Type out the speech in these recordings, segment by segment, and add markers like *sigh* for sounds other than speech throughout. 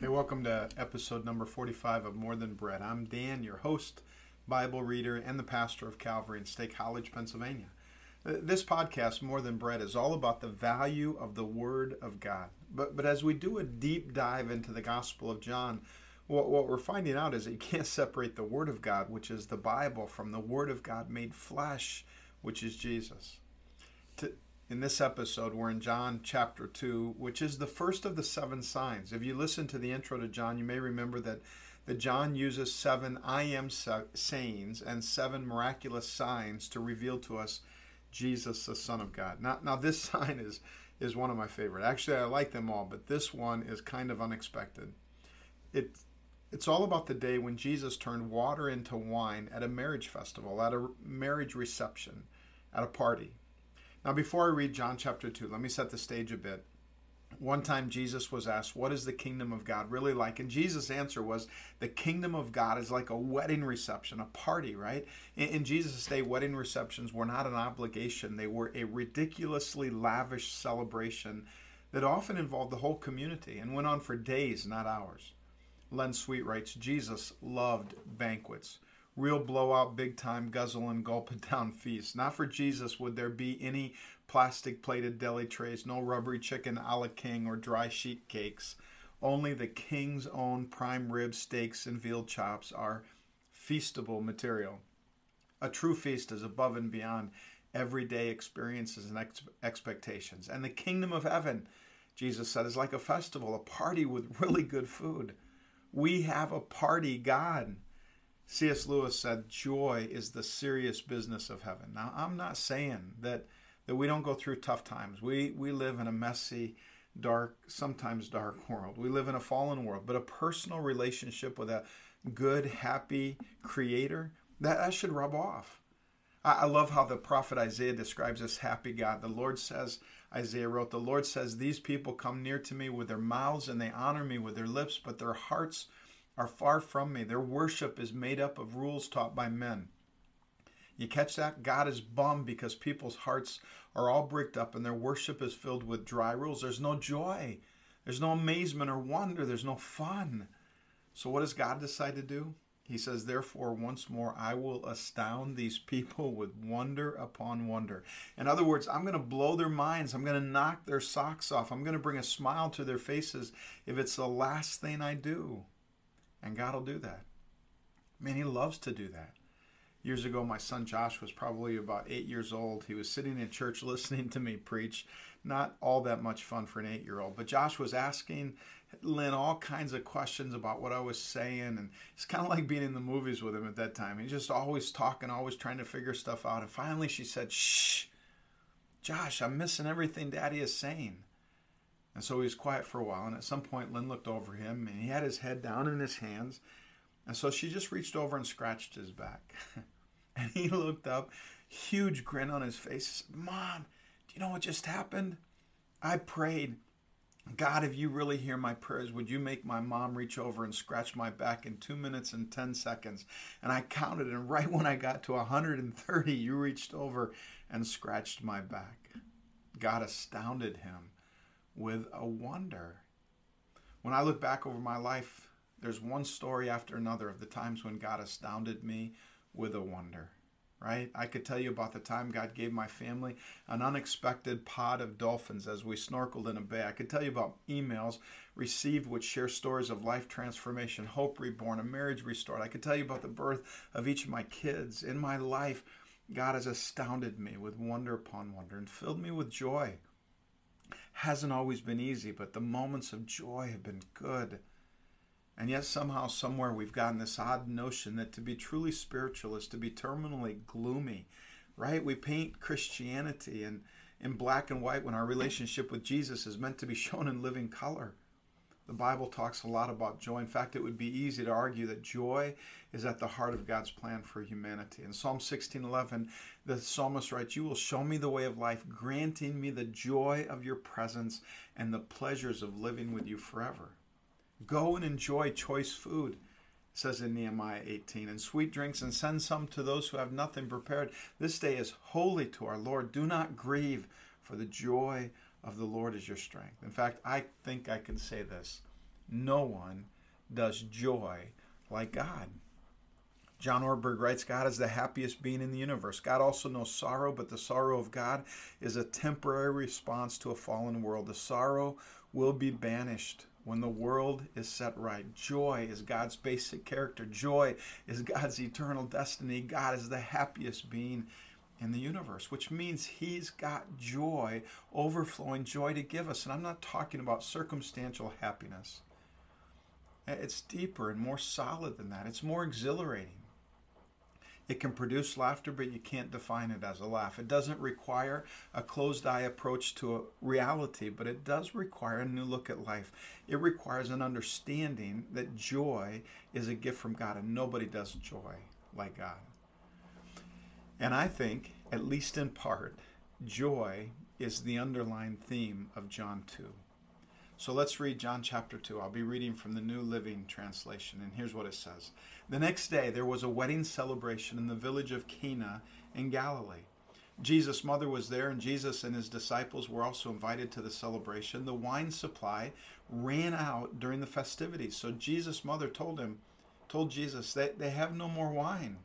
Hey, welcome to episode number 45 of More Than Bread. I'm Dan, your host, Bible reader, and the pastor of Calvary in State College, Pennsylvania. Uh, this podcast, More Than Bread, is all about the value of the Word of God. But, but as we do a deep dive into the Gospel of John, what, what we're finding out is that you can't separate the Word of God, which is the Bible, from the Word of God made flesh, which is Jesus. In this episode, we're in John chapter 2, which is the first of the seven signs. If you listen to the intro to John, you may remember that, that John uses seven I am sayings and seven miraculous signs to reveal to us Jesus, the Son of God. Now, now this *laughs* sign is, is one of my favorite. Actually, I like them all, but this one is kind of unexpected. It, it's all about the day when Jesus turned water into wine at a marriage festival, at a marriage reception, at a party. Now, before I read John chapter 2, let me set the stage a bit. One time Jesus was asked, What is the kingdom of God really like? And Jesus' answer was, The kingdom of God is like a wedding reception, a party, right? In, in Jesus' day, wedding receptions were not an obligation, they were a ridiculously lavish celebration that often involved the whole community and went on for days, not hours. Len Sweet writes, Jesus loved banquets real blowout, big time, guzzle and gulp it down feast. Not for Jesus would there be any plastic plated deli trays, no rubbery chicken a la king or dry sheet cakes. Only the king's own prime rib steaks and veal chops are feastable material. A true feast is above and beyond everyday experiences and ex- expectations. And the kingdom of heaven, Jesus said, is like a festival, a party with really good food. We have a party God. C.S. Lewis said, Joy is the serious business of heaven. Now, I'm not saying that, that we don't go through tough times. We, we live in a messy, dark, sometimes dark world. We live in a fallen world, but a personal relationship with a good, happy creator, that, that should rub off. I, I love how the prophet Isaiah describes this happy God. The Lord says, Isaiah wrote, The Lord says, These people come near to me with their mouths and they honor me with their lips, but their hearts are far from me. Their worship is made up of rules taught by men. You catch that? God is bummed because people's hearts are all bricked up and their worship is filled with dry rules. There's no joy, there's no amazement or wonder, there's no fun. So, what does God decide to do? He says, Therefore, once more, I will astound these people with wonder upon wonder. In other words, I'm going to blow their minds. I'm going to knock their socks off. I'm going to bring a smile to their faces if it's the last thing I do. And God will do that. Man, He loves to do that. Years ago, my son Josh was probably about eight years old. He was sitting in church *laughs* listening to me preach. Not all that much fun for an eight year old. But Josh was asking Lynn all kinds of questions about what I was saying. And it's kind of like being in the movies with him at that time. He's just always talking, always trying to figure stuff out. And finally, she said, Shh, Josh, I'm missing everything Daddy is saying. And so he was quiet for a while. And at some point, Lynn looked over him and he had his head down in his hands. And so she just reached over and scratched his back. *laughs* and he looked up, huge grin on his face. Mom, do you know what just happened? I prayed, God, if you really hear my prayers, would you make my mom reach over and scratch my back in two minutes and 10 seconds? And I counted, and right when I got to 130, you reached over and scratched my back. God astounded him with a wonder. When I look back over my life, there's one story after another of the times when God astounded me with a wonder, right? I could tell you about the time God gave my family an unexpected pod of dolphins as we snorkeled in a bay. I could tell you about emails received which share stories of life transformation, hope reborn, a marriage restored. I could tell you about the birth of each of my kids. In my life, God has astounded me with wonder upon wonder and filled me with joy hasn't always been easy, but the moments of joy have been good. And yet, somehow, somewhere, we've gotten this odd notion that to be truly spiritual is to be terminally gloomy, right? We paint Christianity in, in black and white when our relationship with Jesus is meant to be shown in living color. The Bible talks a lot about joy. In fact, it would be easy to argue that joy is at the heart of God's plan for humanity. In Psalm 16:11, the psalmist writes, "You will show me the way of life, granting me the joy of your presence and the pleasures of living with you forever." Go and enjoy choice food, says in Nehemiah 18, and sweet drinks, and send some to those who have nothing prepared. This day is holy to our Lord. Do not grieve, for the joy of the Lord is your strength. In fact, I think I can say this. no one does joy like God. John Ortberg writes God is the happiest being in the universe. God also knows sorrow, but the sorrow of God is a temporary response to a fallen world. The sorrow will be banished when the world is set right. Joy is God's basic character, joy is God's eternal destiny. God is the happiest being in the universe, which means He's got joy, overflowing joy to give us. And I'm not talking about circumstantial happiness. It's deeper and more solid than that. It's more exhilarating. It can produce laughter, but you can't define it as a laugh. It doesn't require a closed eye approach to a reality, but it does require a new look at life. It requires an understanding that joy is a gift from God, and nobody does joy like God. And I think, at least in part, joy is the underlying theme of John 2. So let's read John chapter 2. I'll be reading from the New Living Translation, and here's what it says The next day there was a wedding celebration in the village of Cana in Galilee. Jesus' mother was there, and Jesus and his disciples were also invited to the celebration. The wine supply ran out during the festivities, so Jesus' mother told him, told Jesus that they have no more wine.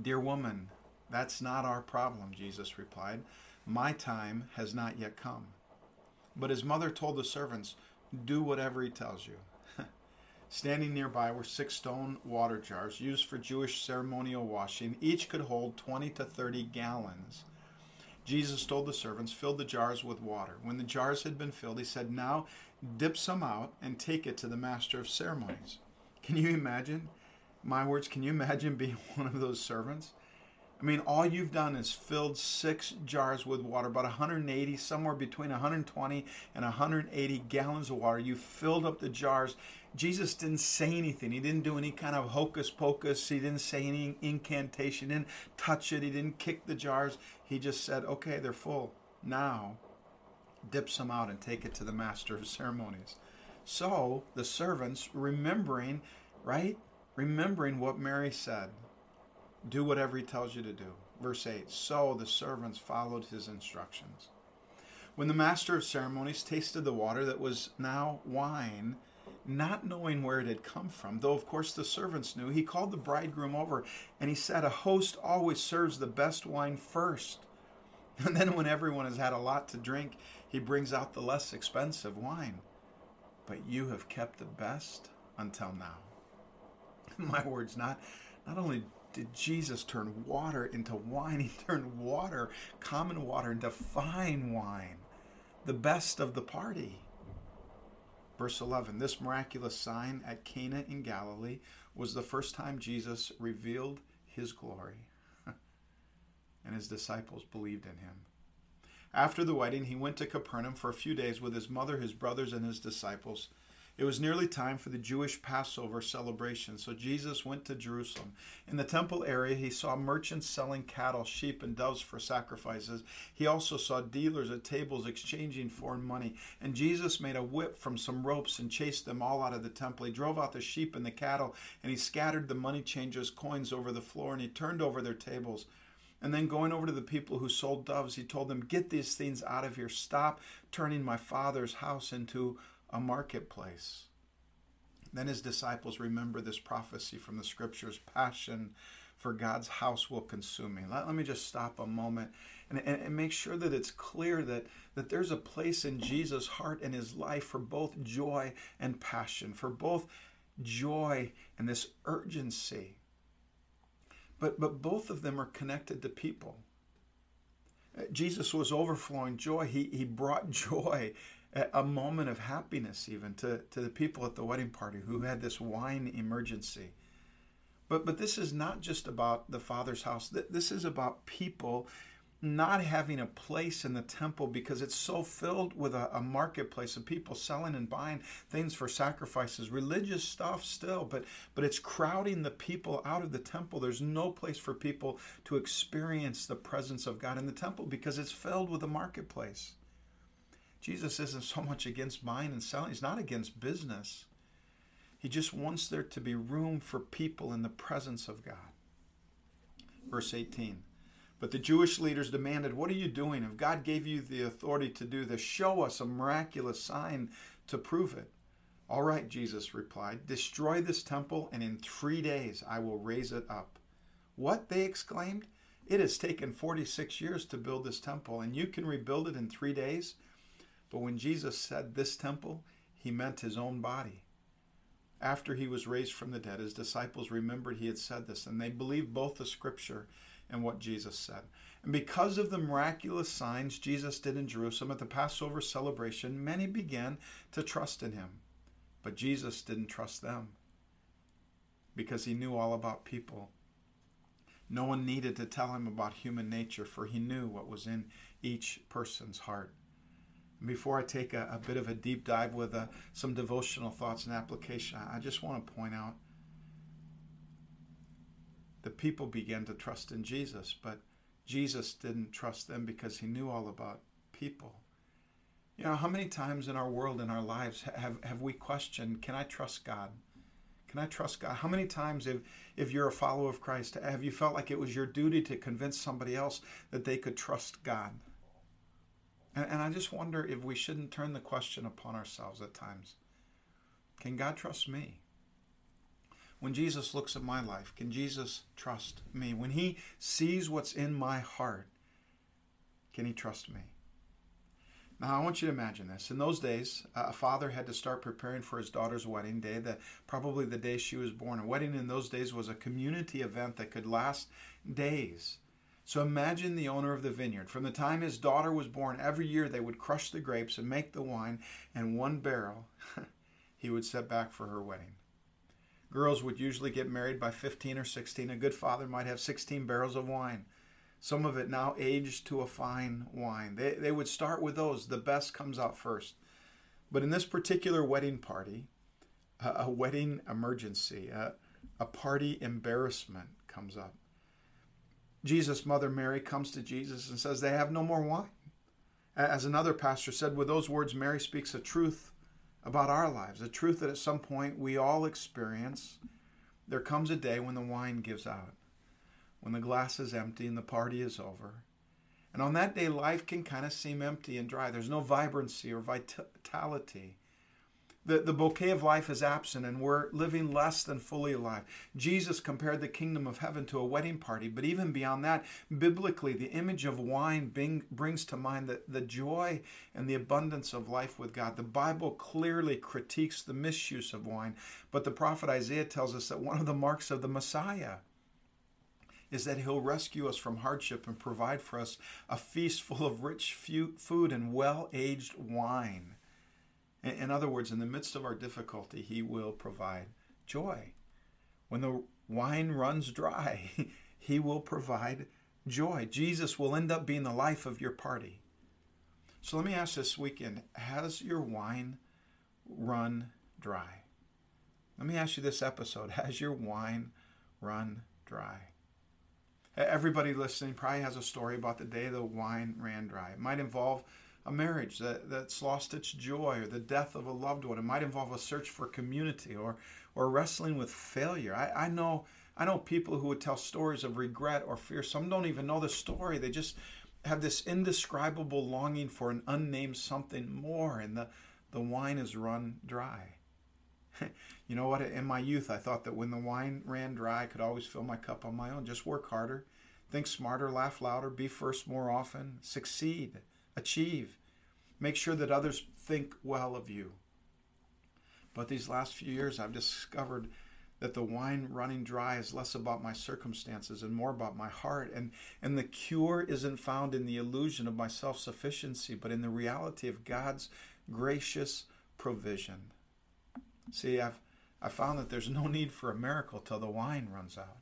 Dear woman, that's not our problem, Jesus replied. My time has not yet come. But his mother told the servants, Do whatever he tells you. *laughs* Standing nearby were six stone water jars used for Jewish ceremonial washing. Each could hold 20 to 30 gallons. Jesus told the servants, Fill the jars with water. When the jars had been filled, he said, Now dip some out and take it to the master of ceremonies. Can you imagine? My words, can you imagine being *laughs* one of those servants? I mean, all you've done is filled six jars with water, about 180, somewhere between 120 and 180 gallons of water. You filled up the jars. Jesus didn't say anything. He didn't do any kind of hocus pocus. He didn't say any incantation. He didn't touch it. He didn't kick the jars. He just said, okay, they're full. Now, dip some out and take it to the master of ceremonies. So the servants, remembering, right? Remembering what Mary said, do whatever he tells you to do. Verse 8 So the servants followed his instructions. When the master of ceremonies tasted the water that was now wine, not knowing where it had come from, though of course the servants knew, he called the bridegroom over and he said, A host always serves the best wine first. *laughs* And then, when everyone has had a lot to drink, he brings out the less expensive wine. But you have kept the best until now. My words, not, not only did Jesus turn water into wine? *laughs* He turned water, common water, into fine wine, the best of the party. Verse 11 This miraculous sign at Cana in Galilee was the first time Jesus revealed his glory, *laughs* and his disciples believed in him. After the wedding, he went to Capernaum for a few days with his mother, his brothers, and his disciples. It was nearly time for the Jewish Passover celebration, so Jesus went to Jerusalem. In the temple area, he saw merchants selling cattle, sheep, and doves for sacrifices. He also saw dealers at tables exchanging foreign money. And Jesus made a whip from some ropes and chased them all out of the temple. He drove out the sheep and the cattle, and he scattered the money changers' coins over the floor, and he turned over their tables. And then going over to the people who sold doves, he told them, Get these things out of here. Stop turning my father's house into a marketplace. Then his disciples remember this prophecy from the scriptures passion for God's house will consume me. Let, let me just stop a moment and, and, and make sure that it's clear that, that there's a place in Jesus' heart and his life for both joy and passion, for both joy and this urgency. But, but both of them are connected to people. Uh, Jesus was overflowing joy. He, he brought *laughs* joy a moment of happiness even to, to the people at the wedding party who had this wine emergency. But, but this is not just about the Father's house. This is about people not having a place in the temple because it's so filled with a, a, marketplace of people selling and buying things for sacrifices, religious stuff still, but but it's crowding the people out of the temple. There's no place for people to experience the presence of God in the temple because it's filled with a marketplace. Jesus isn't so much against buying and selling, he's not against business. He just wants there to be room for people in the presence of God. Verse 18. But the Jewish leaders demanded, What are you doing? If God gave you the authority to do this, show us a miraculous sign to prove it. All right, Jesus replied, destroy this temple, and in three days I will raise it up. What? They exclaimed. It has taken 46 years to build this temple, and you can rebuild it in three days? But when Jesus said this temple, he meant his own body. After he was raised from the dead, his disciples remembered he had said this, and they believed both the scripture and what Jesus said. And because of the miraculous signs Jesus did in Jerusalem at the Passover celebration, many began to trust in him. But Jesus didn't trust them because he knew all about people. No one needed to tell him about human nature, for he knew what was in each person's heart. Before I take a, a, bit of a deep dive with uh, some devotional thoughts and application, I just want to point out the people began to trust in Jesus, but Jesus didn't trust them because he knew all about people. You know, how many times in our world, in our lives, have, have we questioned, can I trust God? Can I trust God? How many times, if, if you're a follower of Christ, have you felt like it was your duty to convince somebody else that they could trust God? And, and I just wonder if we shouldn't turn the question upon ourselves at times Can God trust me? When Jesus looks at my life, can Jesus trust me? When he sees what's in my heart, can he trust me? Now, I want you to imagine this. In those days, a father had to start preparing for his daughter's wedding day, the, probably the day she was born. A wedding in those days was a community event that could last days. So imagine the owner of the vineyard. From the time his daughter was born, every year they would crush the grapes and make the wine, and one barrel *laughs* he would set back for her wedding. Girls would usually get married by 15 or 16. A good father might have 16 barrels of wine some of it now aged to a fine wine. They, they would start with those. The best comes out first. But in this particular wedding party, a, a wedding emergency, a, a party embarrassment comes up. Jesus' mother Mary comes to Jesus and says, They have no more wine. As another pastor said, with those words, Mary speaks a truth about our lives, a truth that at some point we all experience. There comes a day when the wine gives out when the glass is empty and the party is over. And on that day, life can kind of seem empty and dry. There's no vibrancy or vitality. The, the bouquet of life is absent, and we're living less than fully alive. Jesus compared the kingdom of heaven to a wedding party, but even beyond that, biblically, the image of wine bring, brings to mind the, the joy and the abundance of life with God. The Bible clearly critiques the misuse of wine, but the prophet Isaiah tells us that one of the marks of the Messiah is that He'll rescue us from hardship and provide for us a feast full of rich food and well aged wine. In other words, in the midst of our difficulty, He will provide joy. When the wine runs dry, *laughs* He will provide joy. Jesus will end up being the life of your party. So let me ask this weekend Has your wine run dry? Let me ask you this episode *laughs* Has your wine run dry? Everybody listening probably has a story about the day the wine ran dry. It might involve a marriage that, that's lost its joy or the death of a loved one. It might involve a search for community or, or wrestling with failure. I, I, know, I know people who would tell stories of regret or fear. Some don't even know the story. They just have this indescribable longing for an unnamed something more, and the, the wine is run dry. *laughs* you know what? In my youth, I thought that when the wine ran dry, I could always fill my cup on my own. Just work harder, think smarter, laugh louder, be first more often, succeed, achieve. Make sure that others think well of you. But these last few years, I've discovered that the wine running dry is less about my circumstances and more about my heart. And, and the cure isn't found in the illusion of my self sufficiency, but in the reality of God's gracious provision. See, I've I found that there's no need for a miracle till the wine runs out.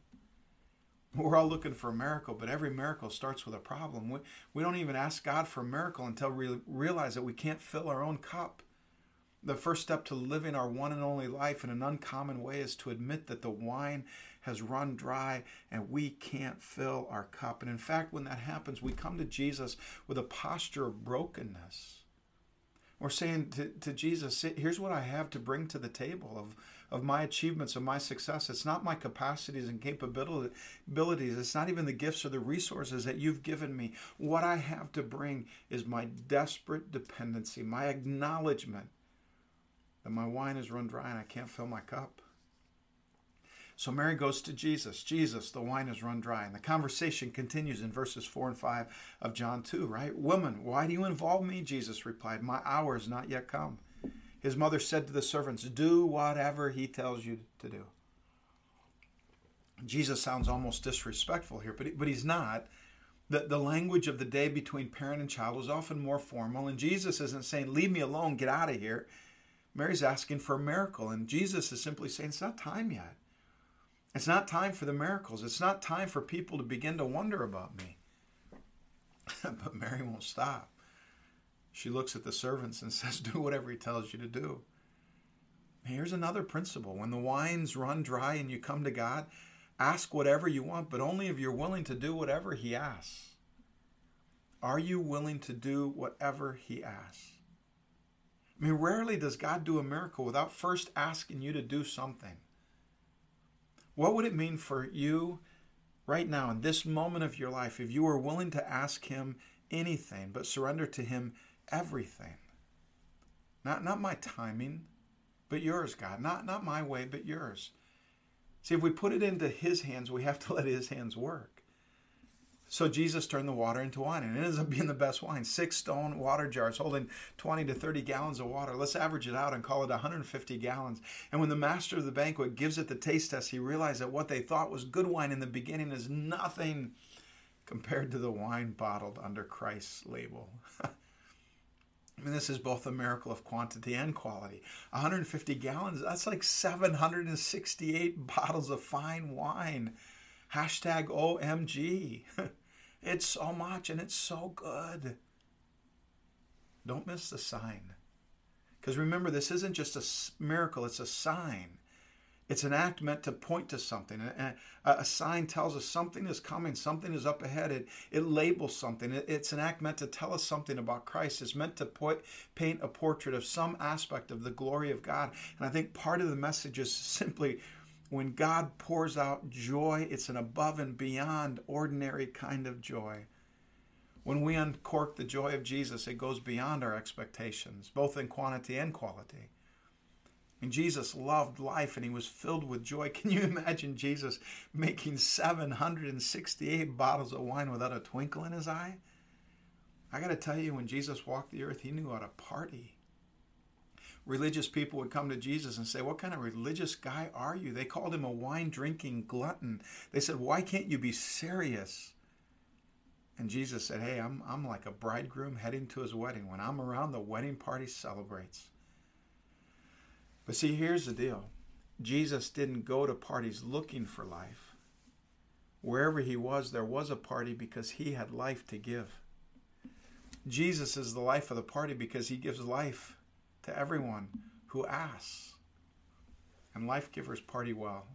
*laughs* We're all looking for a miracle, but every miracle starts with a problem. We, we don't even ask God for a miracle until we realize that we can't fill our own cup. The first step to living our one and only life in an uncommon way is to admit that the wine has run dry and we can't fill our cup. And in fact, when that happens, we come to Jesus with a posture of brokenness. We're saying to, to Jesus, here's what I have to bring to the table of, of my achievements, of my success. It's not my capacities and capabilities. It's not even the gifts or the resources that you've given me. What I have to bring is my desperate dependency, my acknowledgement that my wine has run dry and I can't fill my cup. So Mary goes to Jesus. Jesus, the wine has run dry. And the conversation continues in verses 4 and 5 of John 2, right? Woman, why do you involve me? Jesus replied, My hour is not yet come. His mother said to the servants, Do whatever he tells you to do. Jesus sounds almost disrespectful here, but, but he's not. The, the language of the day between parent and child was often more formal, and Jesus isn't saying, Leave me alone, get out of here. Mary's asking for a miracle, and Jesus is simply saying, It's not time yet. It's not time for the miracles. It's not time for people to begin to wonder about me. *laughs* but Mary won't stop. She looks at the servants and *laughs* says, Do whatever he tells you to do. Here's another principle when the wines run dry and you come to God, ask whatever you want, but only if you're willing to do whatever he asks. Are you willing to do whatever he asks? I mean, rarely does God do a miracle without first asking you to do something. What would it mean for you right now, in this moment of your life, if you were willing to ask Him anything, but surrender to Him everything? Not, not my timing, but yours, God. Not, not my way, but yours. See, if we put it into His hands, we have to *laughs* let His hands work. So Jesus turned the water into wine, and it ends up being the best wine. Six stone water jars holding 20 to 30 gallons of water. Let's average it out and call it 150 gallons. And when the master of the banquet gives it the taste test, he realized that what they thought was good wine in the beginning is nothing compared to the wine bottled under Christ's label. *laughs* Mean, this is both a miracle of quantity and quality. 150 gallons, that's like 768 *laughs* bottles of fine wine. Hashtag OMG. *laughs* it's so much and it's so good. Don't miss the sign. Because remember, this isn't just a miracle, it's a sign. It's an act meant to point to something. A, a, sign tells us something is coming, something is up ahead. It, it labels something. It, it's an act meant to tell us something about Christ. It's meant to point, paint a portrait of some aspect of the glory of God. And I think part of the message is *laughs* simply when God pours out joy, it's an above and beyond ordinary kind of joy. When we uncork the joy of Jesus, it goes beyond our expectations, both in quantity and quality. Mean, Jesus loved life and he was filled with joy. *laughs* Can you imagine Jesus making 768 bottles of wine without a twinkle in his eye? I got to tell you, when Jesus walked the earth, he knew how to party religious people would come to Jesus and say, What kind of religious guy are you? They called him a wine drinking glutton. They said, Why can't you be serious? And Jesus said, Hey, I'm, I'm like a bridegroom heading to his wedding. When I'm around, the wedding party celebrates. But see, here's the deal Jesus didn't go to parties looking for life. Wherever he was, there was a party because he had life to give. Jesus is the life of the party because he gives life to everyone who asks. And life givers party well.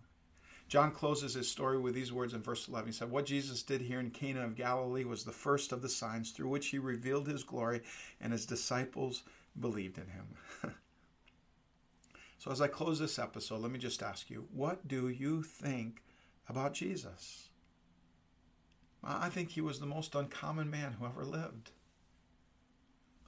John closes his story with these words in verse 11. He said, What Jesus did here in Cana of Galilee was the first of the signs through which he revealed his glory, and his disciples believed in him. *laughs* so, as I close this episode, let me just ask you what do you think about Jesus? I think he was the most uncommon man who ever lived.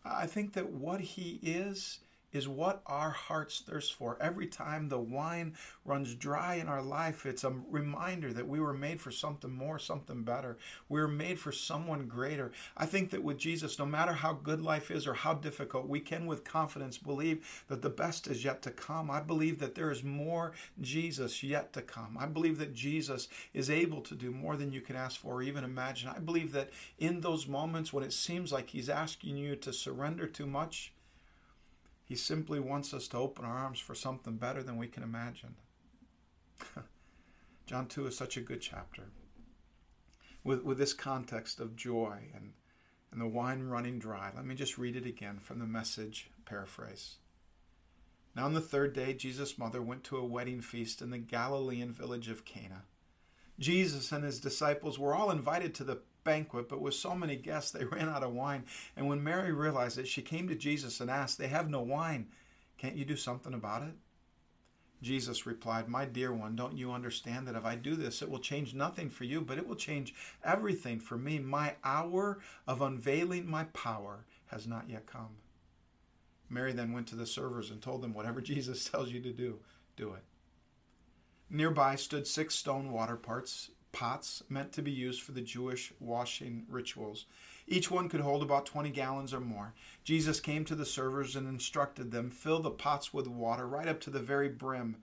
I think that what he is is what our hearts thirst for. Every time the wine runs dry in our life, it's a reminder that we were made for something more, something better. We were made for someone greater. I think that with Jesus, no matter how good life is or how difficult, we can with confidence believe that the best is yet to come. I believe that there is more Jesus yet to come. I believe that Jesus is able to do more than you can ask for or even imagine. I believe that in those moments when it seems like He's asking you to surrender too much, he simply wants us to open our arms for something better than we can imagine. *laughs* John 2 is such a good chapter. With, with this context of joy and, and the wine running dry, let me just read it again from the message paraphrase. Now, on the third day, Jesus' mother went to a wedding feast in the Galilean village of Cana. Jesus and his disciples were all invited to the banquet, but with so many guests, they *laughs* ran out of wine. And when Mary realized it, she came to Jesus and asked, They have no wine. Can't you do something about it? Jesus replied, My dear one, don't you understand that if I do this, it will change nothing for you, but it will change everything for me? My hour of unveiling my power has not yet come. Mary then went to the servers and told them, Whatever *laughs* Jesus tells you to do, do it. Nearby stood six stone water pots, pots meant to be used for the Jewish washing rituals. Each one could hold about 20 gallons or more. Jesus came to the servers and instructed them, Fill the pots with water right up to the very brim.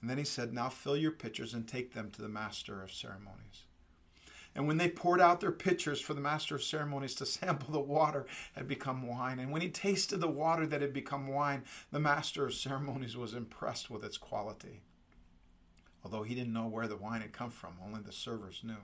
And then he said, Now fill your pitchers and take them to the master of ceremonies. And when they poured out their pitchers for the master of ceremonies to *laughs* sample the water had become wine. And when he tasted the water that had become wine, the master of ceremonies was impressed with its quality. Although he didn't know where the wine had come from, only the servers knew.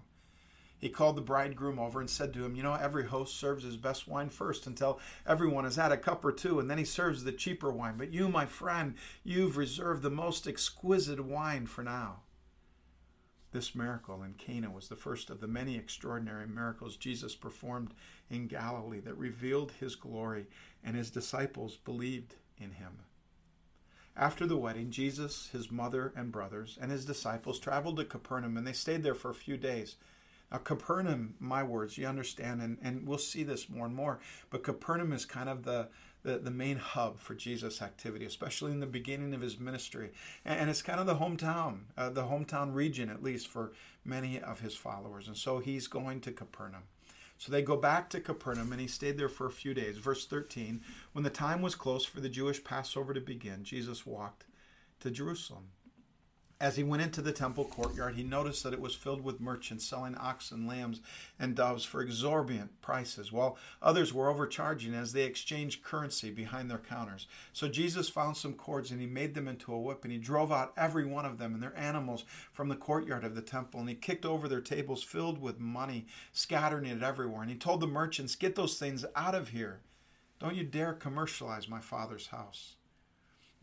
He called the bridegroom over and said to him, You know, every host serves his best wine first until everyone has had a cup or two, and then he serves the cheaper wine. But you, my friend, you've reserved the most exquisite wine for now. This miracle in Cana was the first of the many extraordinary miracles Jesus performed in Galilee that revealed his glory, and his disciples believed in him. After the wedding, Jesus, his mother and brothers, and his disciples traveled to Capernaum, and they stayed there for a few days. Now, Capernaum, my words, you understand, and, and we'll see this more and more, but Capernaum is kind of the, the, the main hub for Jesus' activity, especially in the beginning of his ministry. And, and it's kind of the hometown, uh, the hometown region, at least for many of his followers. And so he's going to Capernaum. So they go back to Capernaum, and he stayed there for a few days. Verse 13 When the time was close for the Jewish Passover to begin, Jesus walked to Jerusalem. As he went into the temple courtyard, he noticed that it was filled with merchants selling oxen, lambs, and doves for exorbitant prices, while others were overcharging as they exchanged currency behind their counters. So Jesus found some cords and he made them into a whip, and he drove out every one of them and their animals from the courtyard of the temple, and he kicked over their tables filled with money, scattering it everywhere. And he told the merchants, Get those things out of here. Don't you dare commercialize my father's house.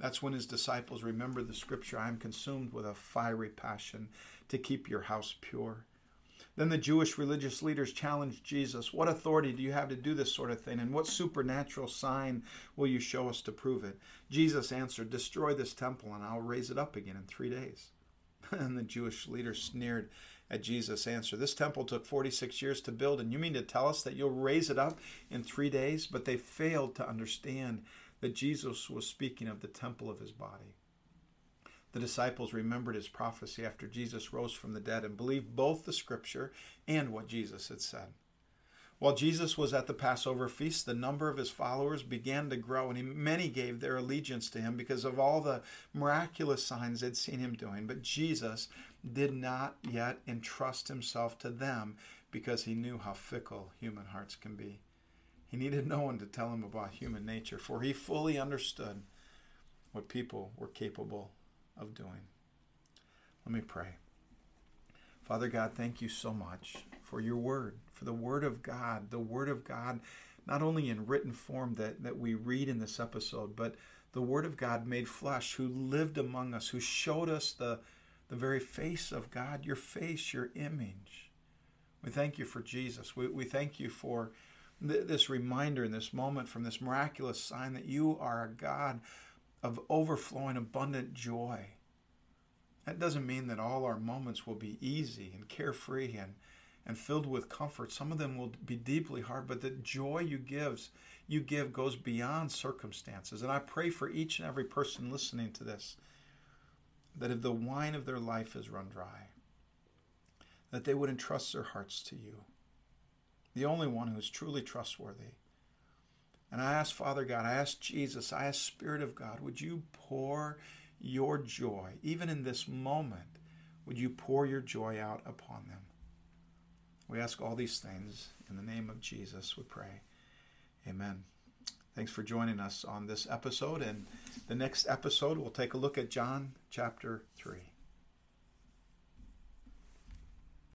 That's when his disciples remembered the scripture I am consumed with a fiery passion to keep your house pure. Then the Jewish religious leaders challenged Jesus What authority do you have to do this sort of thing? And what supernatural sign will you show us to prove it? Jesus answered, Destroy this temple, and I'll raise it up again in three days. *laughs* And the Jewish leaders sneered at Jesus' answer. This temple took 46 years to build, and you mean to tell us that you'll raise it up in three days? But they failed to understand that Jesus was speaking of the temple of his body. The disciples remembered his prophecy after Jesus rose from the dead and believed both the scripture and what Jesus had said. While Jesus was at the Passover feast, the number of his followers began to grow, and many gave their allegiance to him because of all the miraculous signs they'd seen him doing. But Jesus did not yet entrust himself to them because he knew how fickle human hearts can be. He needed no one to tell him about human nature, for he fully understood what people were capable of doing. Let me pray. Father God, thank you so much for your word, for the word of God, the word of God, not only in written form that, that we read in this episode, but the word of God made flesh, who lived among us, who showed us the, the very face of God, your face, your image. We thank you for Jesus. We, we thank you for this reminder in this moment from this miraculous sign that you are a God of overflowing abundant joy. That doesn't mean that all our moments will be easy and carefree and, and filled with comfort. Some of them will be deeply hard, but the joy you gives you give goes beyond circumstances. And I pray for each and every person listening to this that if the wine of their life is run dry, that they would entrust their hearts to you the only one who is truly trustworthy. And I ask, Father God, I ask Jesus, I ask Spirit of God, would you pour your joy, even in this moment, would you pour your joy out upon them? We ask all these things in the name of Jesus, we pray. Amen. Thanks for joining us on this episode. And the next episode, we'll take a look at John chapter 3.